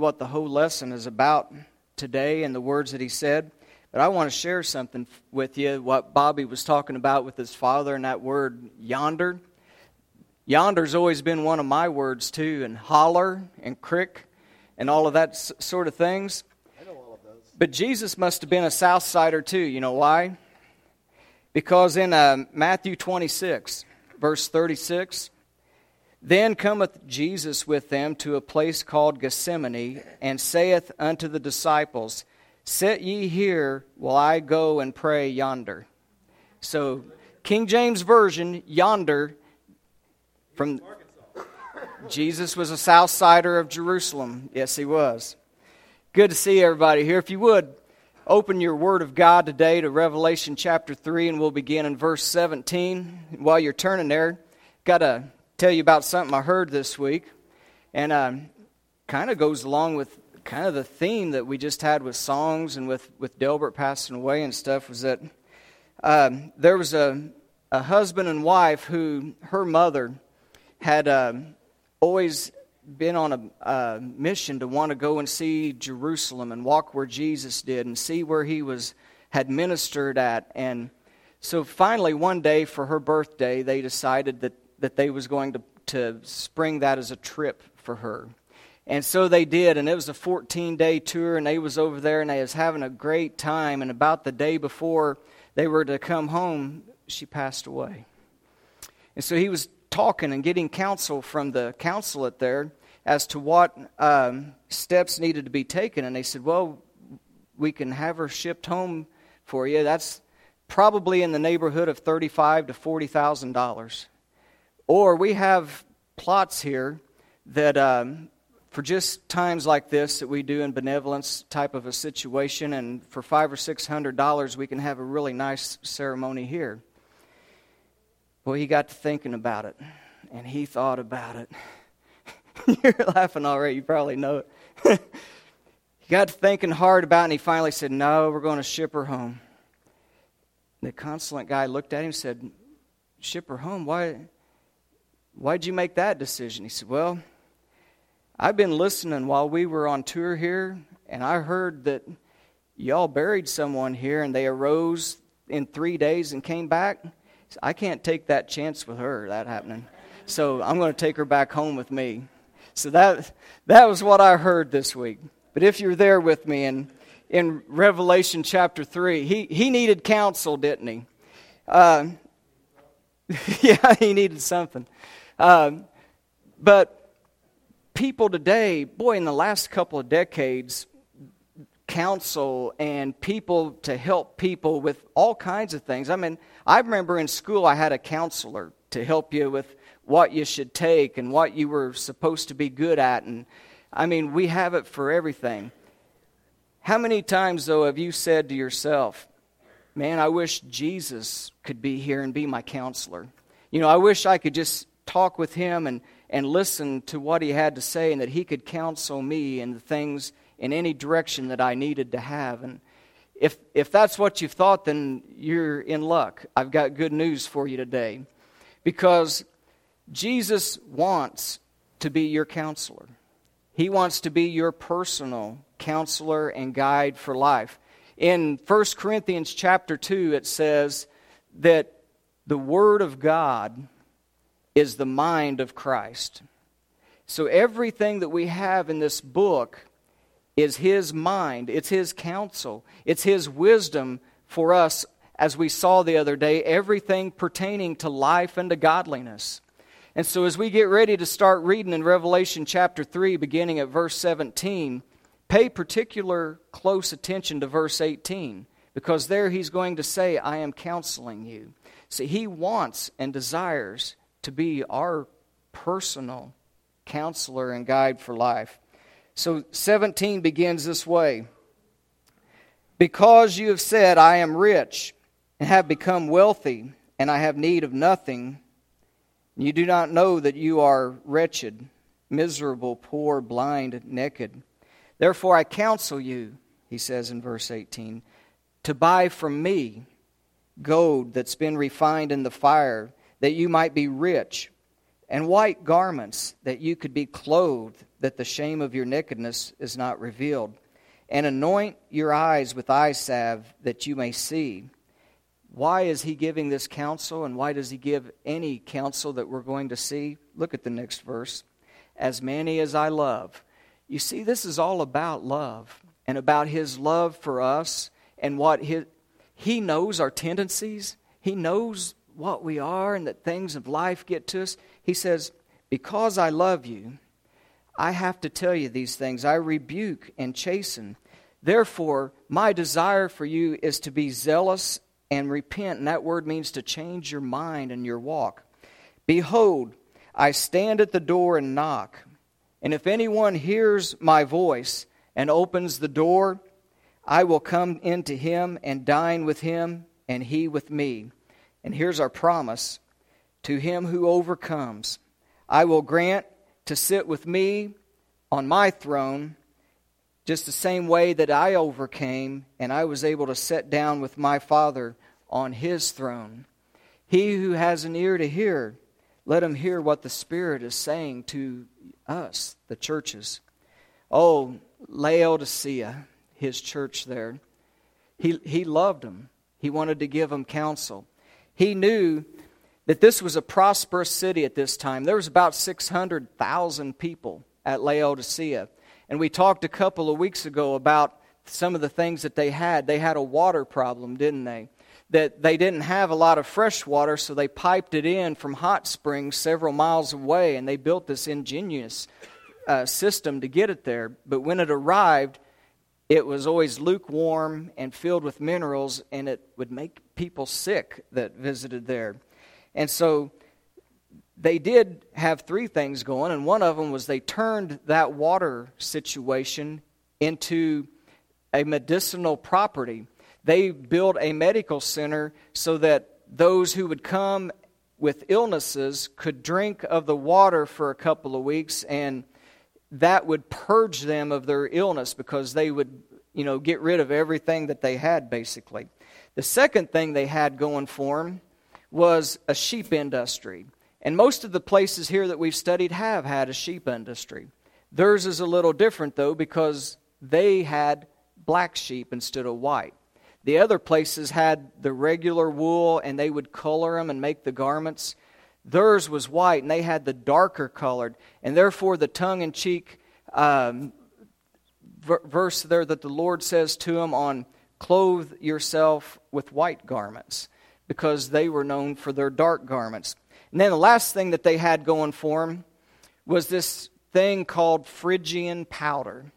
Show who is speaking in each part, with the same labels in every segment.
Speaker 1: what the whole lesson is about today and the words that he said. But I want to share something with you, what Bobby was talking about with his father and that word yonder. Yonder's always been one of my words too, and holler and crick and all of that sort of things.
Speaker 2: I know all of those.
Speaker 1: But Jesus must have been a South Sider too. You know why? Because in uh, Matthew 26, verse 36, then cometh Jesus with them to a place called Gethsemane, and saith unto the disciples, Sit ye here while I go and pray yonder. So, King James Version, yonder, from Jesus was a south sider of Jerusalem. Yes, he was. Good to see everybody here. If you would, open your Word of God today to Revelation chapter 3, and we'll begin in verse 17. While you're turning there, got to tell you about something I heard this week, and um, kind of goes along with kind of the theme that we just had with songs and with, with Delbert passing away and stuff was that um, there was a, a husband and wife who her mother had um, always been on a, a mission to want to go and see Jerusalem and walk where Jesus did and see where he was had ministered at and so finally one day for her birthday they decided that, that they was going to, to spring that as a trip for her and so they did, and it was a 14 day tour, and they was over there, and they was having a great time. And about the day before they were to come home, she passed away. And so he was talking and getting counsel from the consulate there as to what um, steps needed to be taken. And they said, "Well, we can have her shipped home for you. That's probably in the neighborhood of thirty-five to forty thousand dollars. Or we have plots here that." Um, for just times like this that we do in benevolence type of a situation, and for five or six hundred dollars, we can have a really nice ceremony here. Well, he got to thinking about it, and he thought about it. You're laughing already, you probably know it. he got to thinking hard about it, and he finally said, No, we're going to ship her home. The consulate guy looked at him and said, Ship her home? Why? Why'd you make that decision? He said, Well, I've been listening while we were on tour here, and I heard that y'all buried someone here and they arose in three days and came back. I can't take that chance with her, that happening. So I'm going to take her back home with me. So that, that was what I heard this week. But if you're there with me in, in Revelation chapter 3, he, he needed counsel, didn't he? Uh, yeah, he needed something. Um, but people today, boy, in the last couple of decades, counsel and people to help people with all kinds of things. I mean, I remember in school I had a counselor to help you with what you should take and what you were supposed to be good at. And I mean, we have it for everything. How many times, though, have you said to yourself, Man, I wish Jesus could be here and be my counselor? You know, I wish I could just talk with him and and listen to what he had to say and that he could counsel me in the things in any direction that I needed to have. And if, if that's what you've thought, then you're in luck. I've got good news for you today. Because Jesus wants to be your counselor, He wants to be your personal counselor and guide for life. In 1 Corinthians chapter 2, it says that the Word of God is the mind of Christ. So everything that we have in this book is His mind, it's His counsel, it's His wisdom for us, as we saw the other day, everything pertaining to life and to godliness. And so, as we get ready to start reading in Revelation chapter 3, beginning at verse 17, pay particular close attention to verse 18, because there he's going to say, I am counseling you. See, he wants and desires to be our personal counselor and guide for life. So 17 begins this way Because you have said, I am rich and have become wealthy, and I have need of nothing, you do not know that you are wretched, miserable, poor, blind, naked. Therefore I counsel you, he says in verse 18, to buy from me gold that's been refined in the fire that you might be rich, and white garments, that you could be clothed, that the shame of your nakedness is not revealed. And anoint your eyes with eye salve that you may see. Why is he giving this counsel, and why does he give any counsel that we're going to see? Look at the next verse. As many as I love. You see, this is all about love and about his love for us and what his, he knows our tendencies. He knows what we are and that things of life get to us. He says, Because I love you, I have to tell you these things. I rebuke and chasten. Therefore, my desire for you is to be zealous and repent. And that word means to change your mind and your walk. Behold, I stand at the door and knock. And if anyone hears my voice and opens the door, I will come into him and dine with him, and he with me. And here's our promise to him who overcomes, I will grant to sit with me on my throne, just the same way that I overcame and I was able to sit down with my Father on his throne. He who has an ear to hear, let him hear what the Spirit is saying to us, the churches. Oh, Laodicea, his church there. He, he loved them. He wanted to give them counsel. He knew that this was a prosperous city at this time. There was about 600,000 people at Laodicea. And we talked a couple of weeks ago about some of the things that they had. They had a water problem, didn't they? That they didn't have a lot of fresh water, so they piped it in from hot springs several miles away, and they built this ingenious uh, system to get it there. But when it arrived, it was always lukewarm and filled with minerals, and it would make people sick that visited there. And so they did have three things going, and one of them was they turned that water situation into a medicinal property. They built a medical center so that those who would come with illnesses could drink of the water for a couple of weeks and that would purge them of their illness because they would you know get rid of everything that they had basically the second thing they had going for them was a sheep industry. And most of the places here that we've studied have had a sheep industry. Theirs is a little different, though, because they had black sheep instead of white. The other places had the regular wool and they would color them and make the garments. Theirs was white and they had the darker colored. And therefore, the tongue in cheek um, verse there that the Lord says to them on clothe yourself with white garments because they were known for their dark garments. And then the last thing that they had going for them was this thing called Phrygian powder.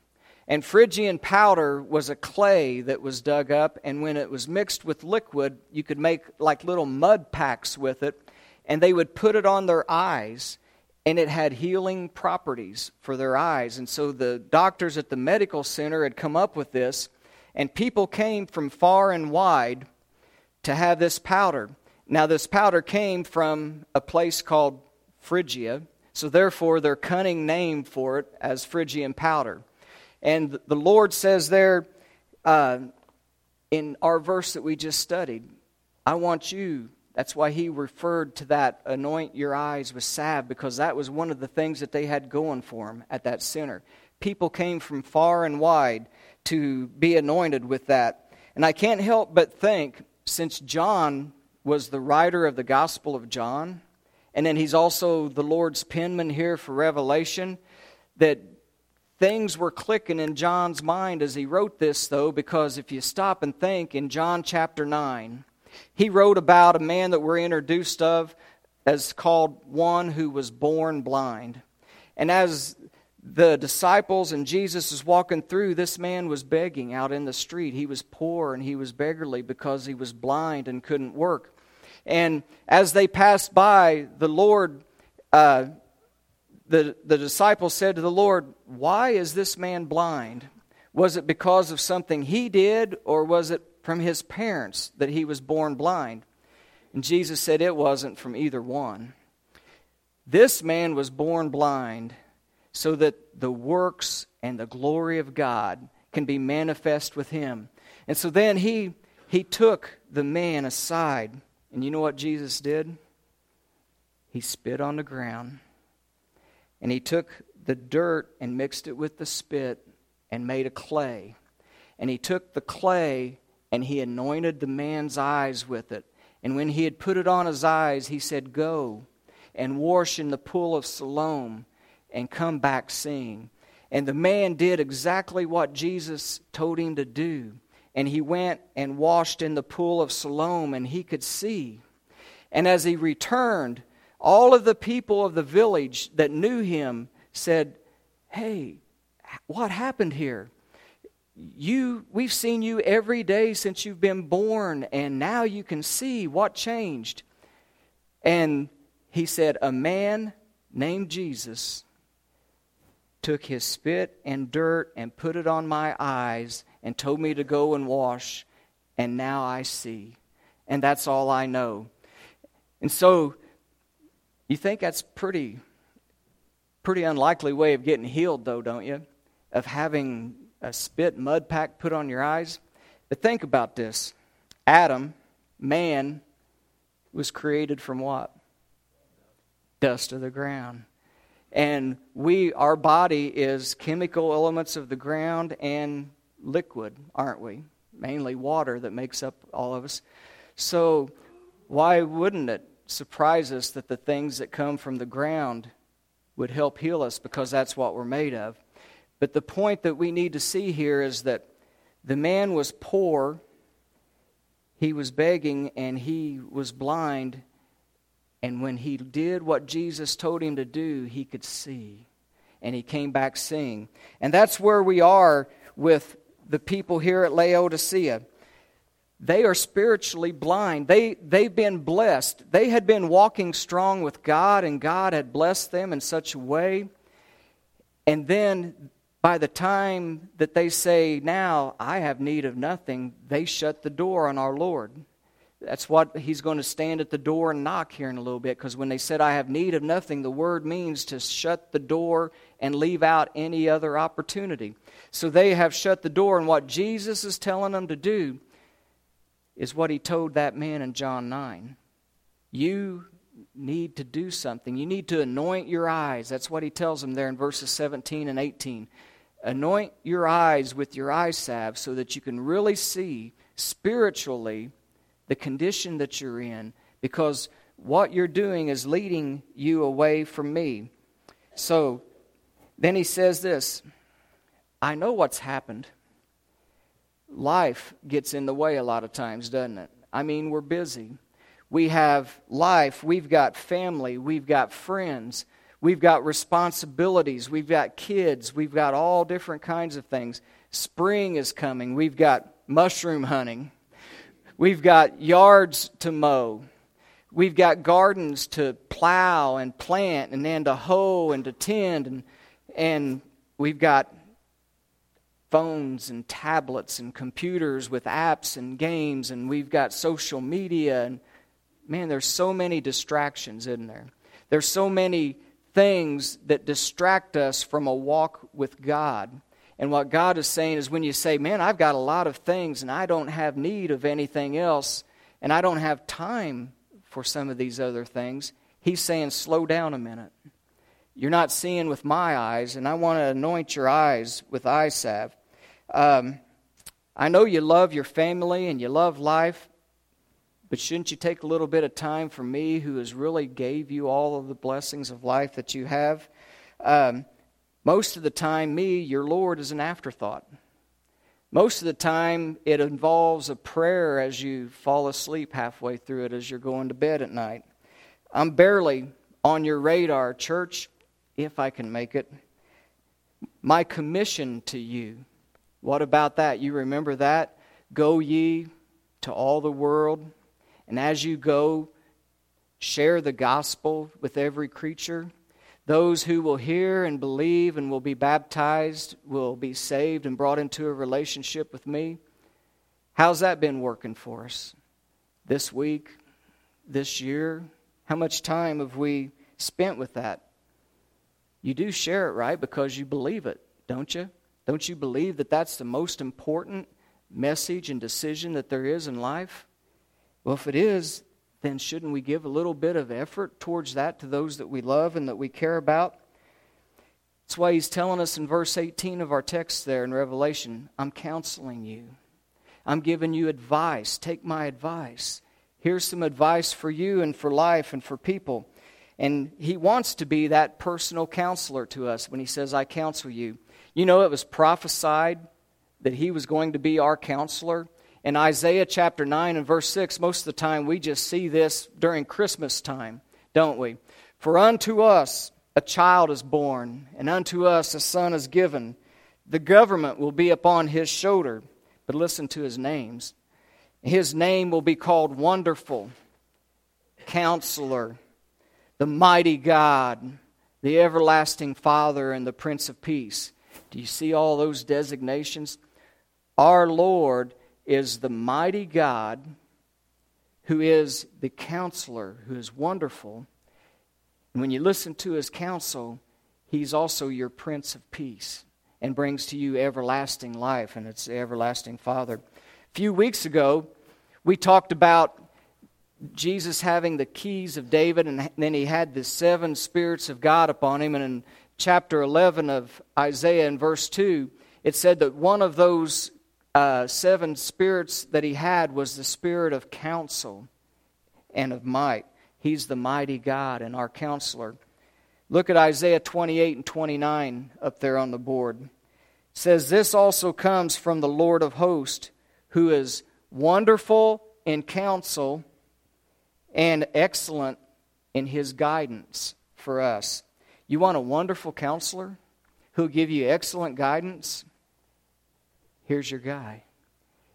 Speaker 1: And Phrygian powder was a clay that was dug up, and when it was mixed with liquid, you could make like little mud packs with it, and they would put it on their eyes, and it had healing properties for their eyes. And so the doctors at the medical center had come up with this, and people came from far and wide to have this powder. Now, this powder came from a place called Phrygia, so therefore their cunning name for it as Phrygian powder. And the Lord says there uh, in our verse that we just studied, I want you. That's why he referred to that anoint your eyes with salve, because that was one of the things that they had going for them at that center. People came from far and wide to be anointed with that. And I can't help but think, since John was the writer of the Gospel of John, and then he's also the Lord's penman here for Revelation, that things were clicking in John's mind as he wrote this, though, because if you stop and think, in John chapter 9, he wrote about a man that we're introduced of as called one who was born blind. And as the disciples and Jesus is walking through, this man was begging out in the street. He was poor and he was beggarly because he was blind and couldn't work. And as they passed by, the Lord, uh, the, the disciples said to the Lord, Why is this man blind? Was it because of something he did, or was it from his parents that he was born blind? And Jesus said it wasn't from either one. This man was born blind so that the works and the glory of God can be manifest with him. And so then he, he took the man aside. And you know what Jesus did? He spit on the ground. And he took the dirt and mixed it with the spit and made a clay. And he took the clay and he anointed the man's eyes with it. And when he had put it on his eyes, he said, Go and wash in the pool of Siloam and come back seeing. And the man did exactly what Jesus told him to do. And he went and washed in the pool of Siloam, and he could see. And as he returned, all of the people of the village that knew him said, Hey, what happened here? You, we've seen you every day since you've been born, and now you can see what changed. And he said, A man named Jesus took his spit and dirt and put it on my eyes and told me to go and wash, and now I see. And that's all I know. And so, you think that's pretty pretty unlikely way of getting healed though, don't you? Of having a spit mud pack put on your eyes. But think about this. Adam, man, was created from what? Dust of the ground. And we, our body is chemical elements of the ground and liquid, aren't we? Mainly water that makes up all of us. So, why wouldn't it surprise us that the things that come from the ground would help heal us because that's what we're made of? But the point that we need to see here is that the man was poor, he was begging, and he was blind, and when he did what Jesus told him to do, he could see. And he came back seeing. And that's where we are with the people here at Laodicea. They are spiritually blind. They, they've been blessed. They had been walking strong with God, and God had blessed them in such a way. And then by the time that they say, Now I have need of nothing, they shut the door on our Lord. That's what he's going to stand at the door and knock here in a little bit because when they said, I have need of nothing, the word means to shut the door and leave out any other opportunity. So they have shut the door, and what Jesus is telling them to do is what he told that man in John 9. You need to do something. You need to anoint your eyes. That's what he tells them there in verses 17 and 18. Anoint your eyes with your eye salve so that you can really see spiritually the condition that you're in, because what you're doing is leading you away from me. So then he says this I know what's happened. Life gets in the way a lot of times, doesn't it? I mean, we're busy. We have life, we've got family, we've got friends, we've got responsibilities, we've got kids, we've got all different kinds of things. Spring is coming, we've got mushroom hunting. We've got yards to mow. We've got gardens to plow and plant and then to hoe and to tend. And, and we've got phones and tablets and computers with apps and games. And we've got social media. And man, there's so many distractions, isn't there? There's so many things that distract us from a walk with God. And what God is saying is when you say, Man, I've got a lot of things and I don't have need of anything else, and I don't have time for some of these other things, He's saying, Slow down a minute. You're not seeing with my eyes, and I want to anoint your eyes with eye salve. Um, I know you love your family and you love life, but shouldn't you take a little bit of time for me who has really gave you all of the blessings of life that you have? Um, most of the time, me, your Lord, is an afterthought. Most of the time, it involves a prayer as you fall asleep halfway through it as you're going to bed at night. I'm barely on your radar, church, if I can make it. My commission to you. What about that? You remember that? Go ye to all the world, and as you go, share the gospel with every creature. Those who will hear and believe and will be baptized will be saved and brought into a relationship with me. How's that been working for us? This week, this year? How much time have we spent with that? You do share it, right? Because you believe it, don't you? Don't you believe that that's the most important message and decision that there is in life? Well, if it is, then shouldn't we give a little bit of effort towards that to those that we love and that we care about? That's why he's telling us in verse 18 of our text there in Revelation I'm counseling you, I'm giving you advice. Take my advice. Here's some advice for you and for life and for people. And he wants to be that personal counselor to us when he says, I counsel you. You know, it was prophesied that he was going to be our counselor. In Isaiah chapter 9 and verse 6, most of the time we just see this during Christmas time, don't we? For unto us a child is born, and unto us a son is given. The government will be upon his shoulder. But listen to his names. His name will be called Wonderful, Counselor, the Mighty God, the Everlasting Father, and the Prince of Peace. Do you see all those designations? Our Lord is the mighty God who is the counselor, who is wonderful. And when you listen to his counsel, he's also your Prince of Peace and brings to you everlasting life, and it's the everlasting Father. A few weeks ago, we talked about Jesus having the keys of David, and then he had the seven spirits of God upon him. And in chapter 11 of Isaiah, in verse 2, it said that one of those uh, seven spirits that he had was the spirit of counsel and of might. He's the mighty God and our counselor. Look at Isaiah 28 and 29 up there on the board. It says, This also comes from the Lord of hosts, who is wonderful in counsel and excellent in his guidance for us. You want a wonderful counselor who'll give you excellent guidance? Here's your guy.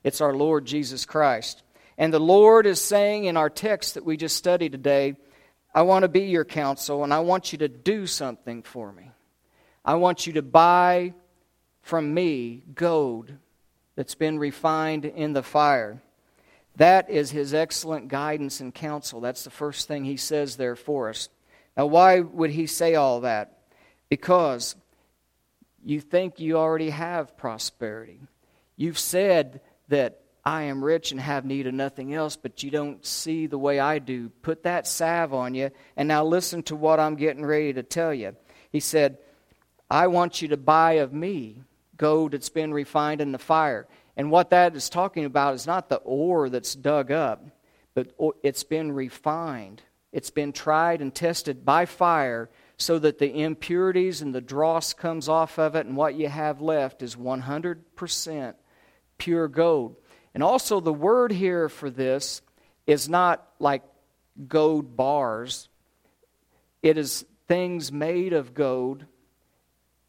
Speaker 1: It's our Lord Jesus Christ. And the Lord is saying in our text that we just studied today, I want to be your counsel and I want you to do something for me. I want you to buy from me gold that's been refined in the fire. That is his excellent guidance and counsel. That's the first thing he says there for us. Now, why would he say all that? Because you think you already have prosperity. You've said that I am rich and have need of nothing else, but you don't see the way I do. Put that salve on you, and now listen to what I'm getting ready to tell you. He said, I want you to buy of me gold that's been refined in the fire. And what that is talking about is not the ore that's dug up, but it's been refined. It's been tried and tested by fire so that the impurities and the dross comes off of it, and what you have left is 100% pure gold. And also, the word here for this is not like gold bars, it is things made of gold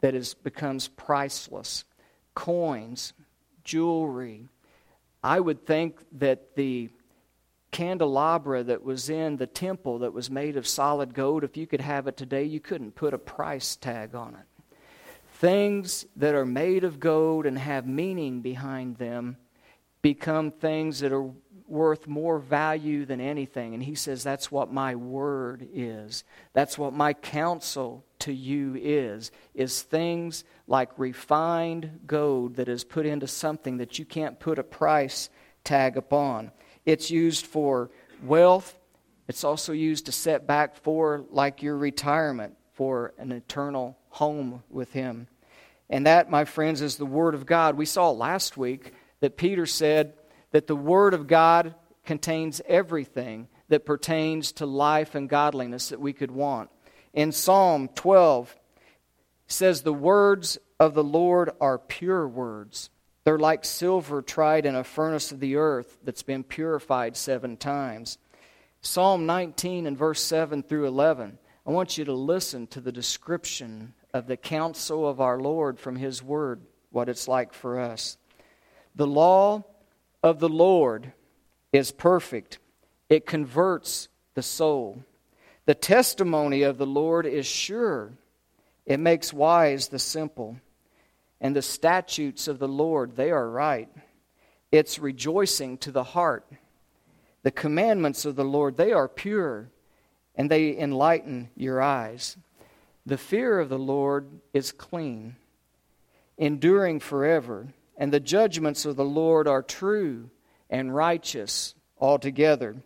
Speaker 1: that is, becomes priceless. Coins, jewelry. I would think that the candelabra that was in the temple that was made of solid gold, if you could have it today, you couldn't put a price tag on it. Things that are made of gold and have meaning behind them become things that are worth more value than anything. And he says, That's what my word is. That's what my counsel to you is. Is things like refined gold that is put into something that you can't put a price tag upon. It's used for wealth. It's also used to set back for like your retirement for an eternal home with Him. And that, my friends, is the Word of God. We saw last week that Peter said that the Word of God contains everything that pertains to life and godliness that we could want. In Psalm 12, says, The words of the Lord are pure words. They're like silver tried in a furnace of the earth that's been purified seven times. Psalm 19 and verse 7 through 11. I want you to listen to the description of the counsel of our Lord from His Word, what it's like for us. The law of the Lord is perfect, it converts the soul. The testimony of the Lord is sure, it makes wise the simple. And the statutes of the Lord, they are right. It's rejoicing to the heart. The commandments of the Lord, they are pure, and they enlighten your eyes. The fear of the Lord is clean, enduring forever, and the judgments of the Lord are true and righteous altogether.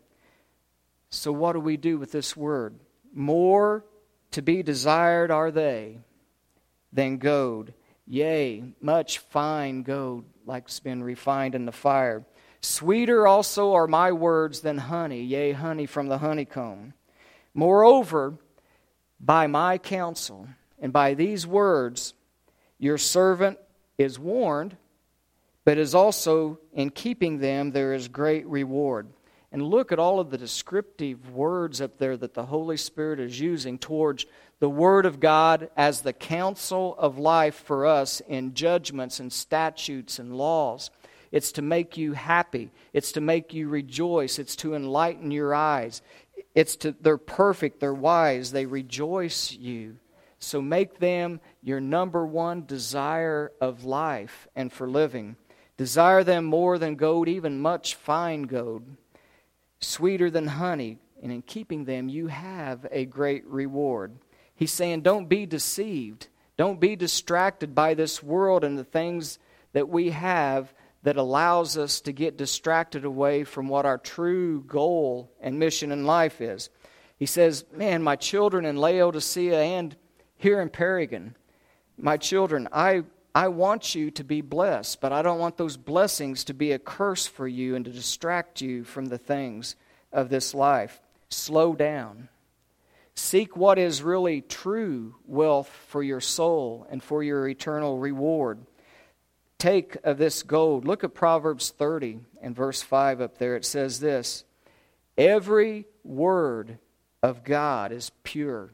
Speaker 1: So, what do we do with this word? More to be desired are they than gold. Yea, much fine gold, like's been refined in the fire. Sweeter also are my words than honey, yea, honey from the honeycomb. Moreover, by my counsel and by these words, your servant is warned, but is also in keeping them there is great reward. And look at all of the descriptive words up there that the Holy Spirit is using towards the Word of God as the counsel of life for us in judgments and statutes and laws. It's to make you happy. It's to make you rejoice. It's to enlighten your eyes. It's to they're perfect, they're wise, they rejoice you. So make them your number one desire of life and for living. Desire them more than gold, even much fine gold, sweeter than honey, and in keeping them you have a great reward. He's saying, don't be deceived. Don't be distracted by this world and the things that we have that allows us to get distracted away from what our true goal and mission in life is. He says, Man, my children in Laodicea and here in Paragon, my children, I, I want you to be blessed, but I don't want those blessings to be a curse for you and to distract you from the things of this life. Slow down. Seek what is really true wealth for your soul and for your eternal reward take of this gold. Look at Proverbs 30 and verse 5 up there. It says this Every word of God is pure.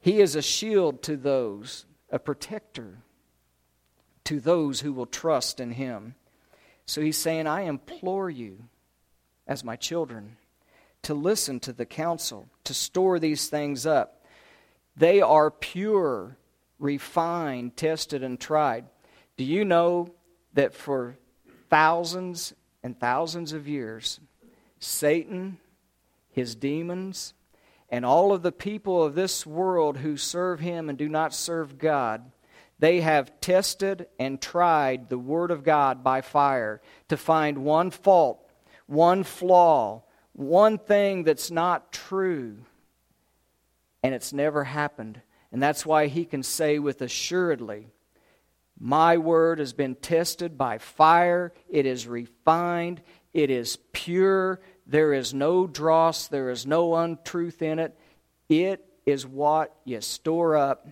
Speaker 1: He is a shield to those, a protector to those who will trust in Him. So he's saying, I implore you, as my children, to listen to the counsel, to store these things up. They are pure, refined, tested, and tried. Do you know that for thousands and thousands of years, Satan, his demons, and all of the people of this world who serve him and do not serve God, they have tested and tried the Word of God by fire to find one fault, one flaw, one thing that's not true. And it's never happened. And that's why he can say with assuredly, my word has been tested by fire. It is refined. It is pure. There is no dross. There is no untruth in it. It is what you store up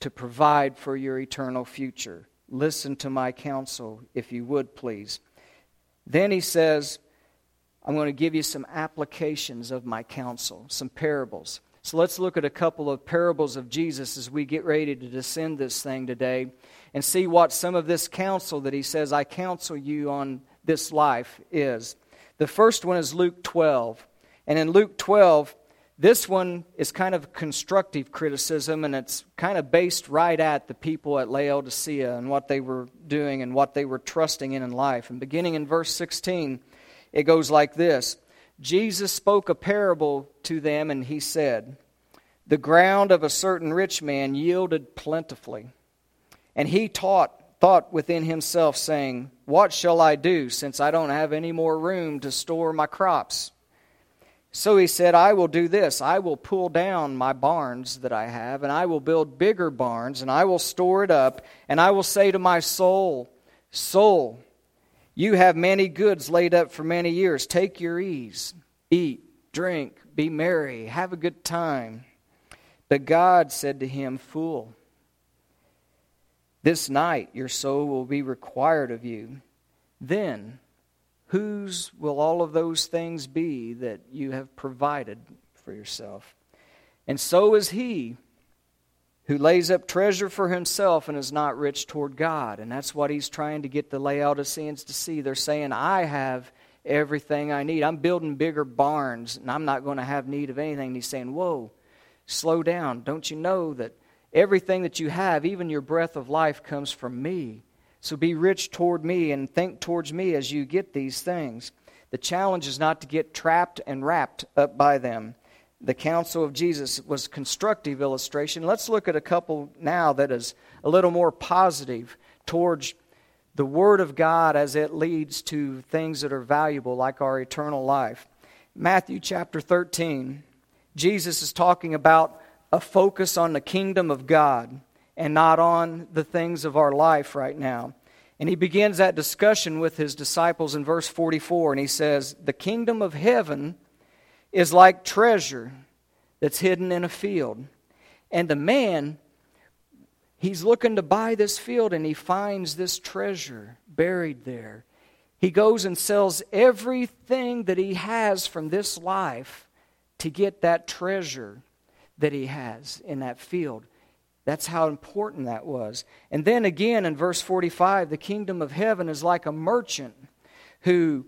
Speaker 1: to provide for your eternal future. Listen to my counsel, if you would, please. Then he says, I'm going to give you some applications of my counsel, some parables. So let's look at a couple of parables of Jesus as we get ready to descend this thing today and see what some of this counsel that he says, I counsel you on this life is. The first one is Luke 12. And in Luke 12, this one is kind of constructive criticism, and it's kind of based right at the people at Laodicea and what they were doing and what they were trusting in in life. And beginning in verse 16, it goes like this Jesus spoke a parable to them, and he said, The ground of a certain rich man yielded plentifully. And he taught, thought within himself, saying, What shall I do, since I don't have any more room to store my crops? So he said, I will do this. I will pull down my barns that I have, and I will build bigger barns, and I will store it up, and I will say to my soul, Soul, you have many goods laid up for many years. Take your ease, eat, drink, be merry, have a good time. But God said to him, Fool, this night your soul will be required of you. Then, whose will all of those things be that you have provided for yourself? And so is he who lays up treasure for himself and is not rich toward God. And that's what he's trying to get the Laodiceans to see. They're saying, I have everything I need. I'm building bigger barns and I'm not going to have need of anything. And he's saying, Whoa, slow down. Don't you know that Everything that you have, even your breath of life, comes from me. So be rich toward me and think towards me as you get these things. The challenge is not to get trapped and wrapped up by them. The counsel of Jesus was constructive illustration. Let's look at a couple now that is a little more positive towards the Word of God as it leads to things that are valuable, like our eternal life. Matthew chapter 13, Jesus is talking about a focus on the kingdom of God. and not on the things of our life right now. And he begins that discussion with his disciples in verse 44, and he says, The kingdom of heaven is like treasure that's hidden in a field. And the man, he's looking to buy this field, and he finds this treasure buried there. He goes and sells everything that he has from this life to get that treasure that he has in that field. That's how important that was. And then again in verse 45, the kingdom of heaven is like a merchant who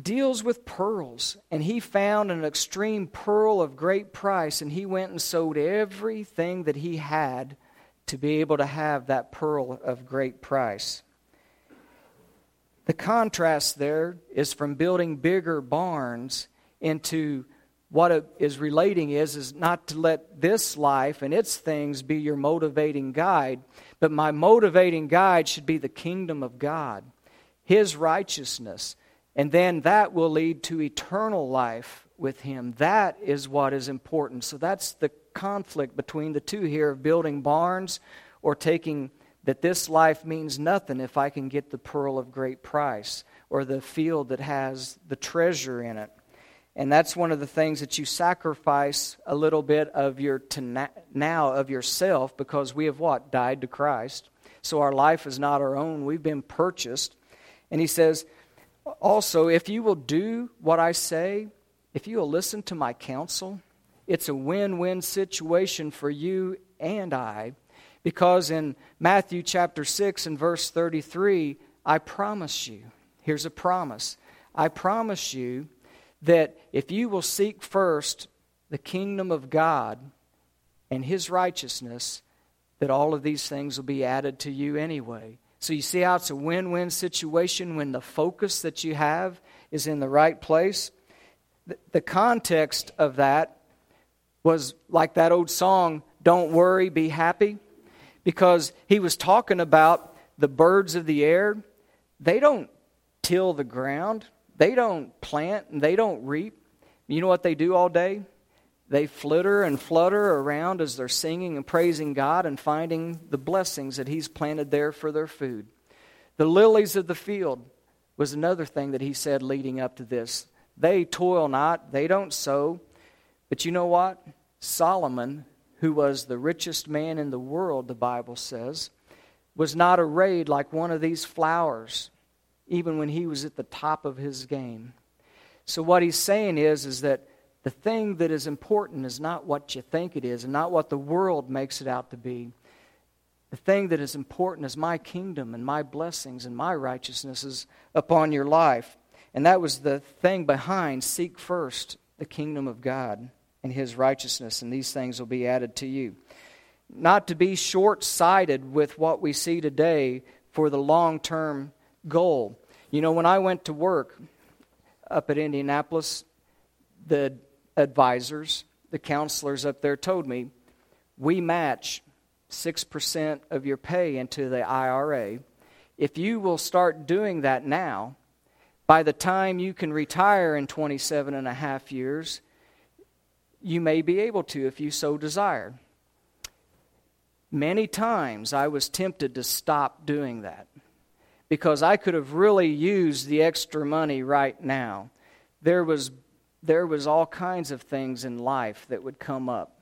Speaker 1: deals with pearls. And he found an extreme pearl of great price, and he went and sold everything that he had to be able to have that pearl of great price. The contrast there is from building bigger barns into what it is relating is is not to let this life and its things be your motivating guide but my motivating guide should be the kingdom of god his righteousness and then that will lead to eternal life with him. That is what is important. So that's the conflict between the two here of building barns or taking that this life means nothing if i can get the pearl of great price or the field that has the treasure in it and that's one of the things that you sacrifice a little bit of your to now of yourself because we have what? Died to Christ. So our life is not our own. We've been purchased. And he says, also, if you will do what I say, if you will listen to my counsel, it's a win win situation for you and I. Because in Matthew chapter 6 and verse 33, I promise you, here's a promise. I promise you that if you will seek first the kingdom of God and his righteousness, that all of these things will be added to you anyway. So you see how it's a win win situation when the focus that you have is in the right place? The context of that was like that old song, Don't Worry, Be Happy, because he was talking about the birds of the air. They don't till the ground, they don't plant and they don't reap. You know what they do all day? They flitter and flutter around as they're singing and praising God and finding the blessings that He's planted there for their food. The lilies of the field was another thing that He said leading up to this. They toil not, they don't sow. But you know what? Solomon, who was the richest man in the world, the Bible says, was not arrayed like one of these flowers even when he was at the top of his game. So what he's saying is is that the thing that is important is not what you think it is and not what the world makes it out to be. The thing that is important is my kingdom and my blessings and my righteousnesses upon your life. And that was the thing behind seek first the kingdom of God and his righteousness, and these things will be added to you. Not to be short sighted with what we see today for the long term goal. You know, when I went to work up at Indianapolis, the advisors, the counselors up there told me, we match 6% of your pay into the IRA. If you will start doing that now, by the time you can retire in 27 and a half years, you may be able to if you so desire. Many times I was tempted to stop doing that because I could have really used the extra money right now. There was, there was all kinds of things in life that would come up,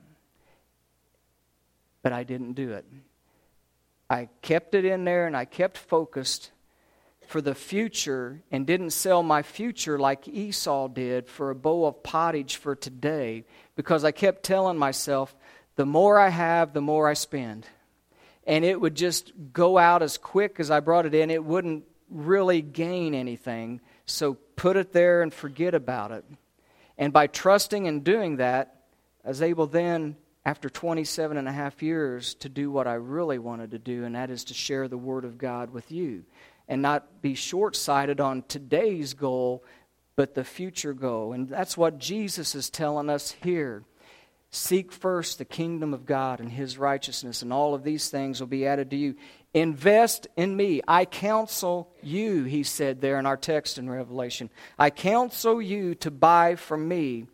Speaker 1: but I didn't do it. I kept it in there and I kept focused for the future and didn't sell my future like Esau did for a bowl of pottage for today because I kept telling myself, the more I have, the more I spend and it would just go out as quick as I brought it in. It wouldn't really gain anything. So put it there and forget about it. And by trusting and doing that, I was able then, after 27 and a half years, to do what I really wanted to do, and that is to share the Word of God with you and not be short sighted on today's goal, but the future goal. And that's what Jesus is telling us here. Seek first the kingdom of God and his righteousness, and all of these things will be added to you. Invest in me. I counsel you, he said there in our text in Revelation. I counsel you to buy from me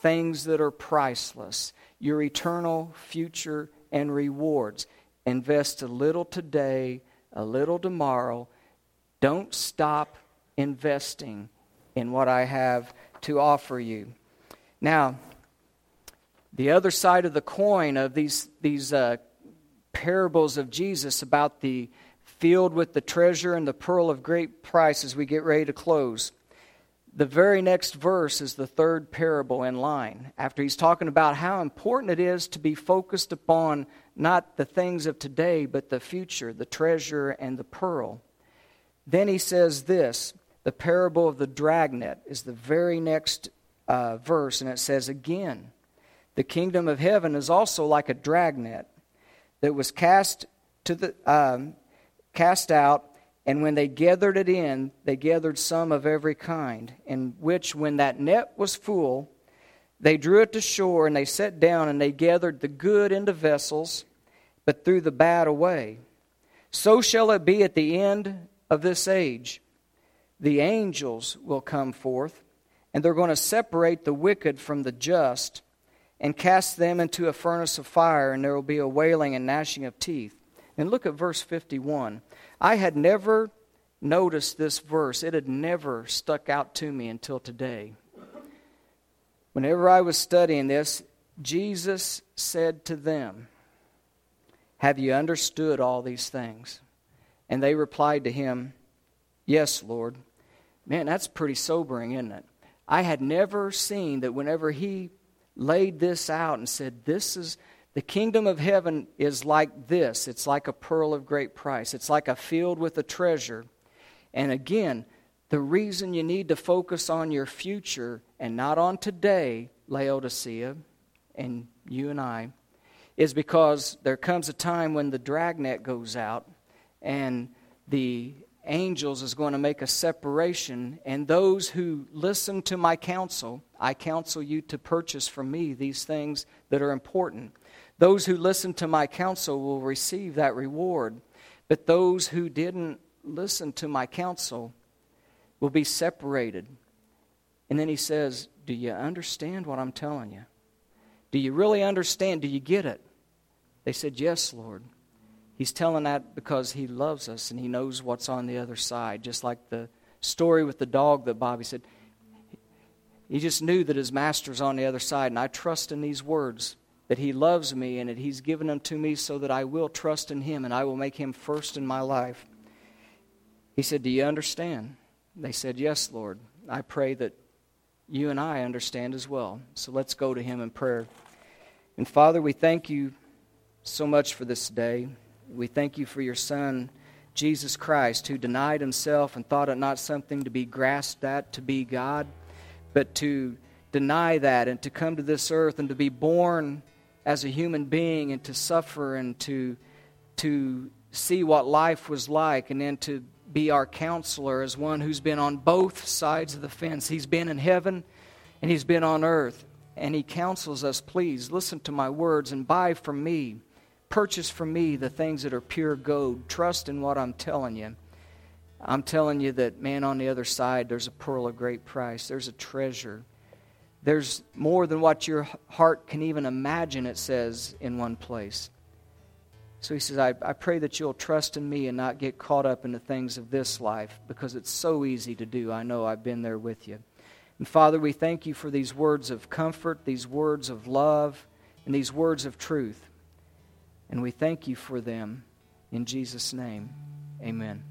Speaker 1: things that are priceless, your eternal future and rewards. Invest a little today, a little tomorrow. Don't stop investing in what I have to offer you. Now, the other side of the coin of these, these uh, parables of Jesus about the field with the treasure and the pearl of great price as we get ready to close. The very next verse is the third parable in line. After he's talking about how important it is to be focused upon not the things of today, but the future, the treasure and the pearl. Then he says this the parable of the dragnet is the very next uh, verse, and it says again, The kingdom of heaven is also like a dragnet that was cast to the um, cast out and when they gathered it in, they gathered some of every kind, in which, when that net was full, they drew it to shore, and they sat down, and they gathered the good into vessels, but threw the bad away. So shall it be at the end of this age. The angels will come forth, and they're going to separate the wicked from the just, and cast them into a furnace of fire, and there will be a wailing and gnashing of teeth. And look at verse 51. I had never noticed this verse, it had never stuck out to me until today. Whenever I was studying this, Jesus said to them, Have you understood all these things? And they replied to him, Yes, Lord. Man, that's pretty sobering, isn't it? I had never seen that whenever he laid this out and said, This is the kingdom of heaven is like this it's like a pearl of great price, it's like a field with a treasure. And again, the reason you need to focus on your future and not on today, Laodicea, and you and I, is because there comes a time when the dragnet goes out and the angels is going to make a separation, and those who listen to my counsel, I counsel you to purchase from me these things that are important. Those who listen to my counsel will receive that reward, but those who didn't listen to my counsel will be separated. And then he says, Do you understand what I'm telling you? Do you really understand? Do you get it? They said, Yes, Lord. He's telling that because he loves us and he knows what's on the other side. Just like the story with the dog that Bobby said. He just knew that his master's on the other side, and I trust in these words that He loves me and that He's given them to me so that I will trust in Him and I will make Him first in my life. He said, Do you understand? They said, Yes, Lord. I pray that you and I understand as well. So let's go to Him in prayer. And Father, we thank you so much for this day. We thank you for your Son, Jesus Christ, who denied himself and thought it not something to be grasped at to be God, but to deny that and to come to this earth and to be born as a human being and to suffer and to, to see what life was like and then to be our counselor as one who's been on both sides of the fence. He's been in heaven and he's been on earth. And he counsels us, please listen to my words and buy from me, purchase from me the things that are pure gold. Trust in what I'm telling you. I'm telling you that, man, on the other side, there's a pearl of great price, there's a treasure. There's more than what your heart can even imagine, it says in one place. So he says, I, I pray that you'll trust in me and not get caught up in the things of this life because it's so easy to do. I know I've been there with you. And Father, we thank you for these words of comfort, these words of love, and these words of truth. And we thank you for them. In Jesus' name, amen.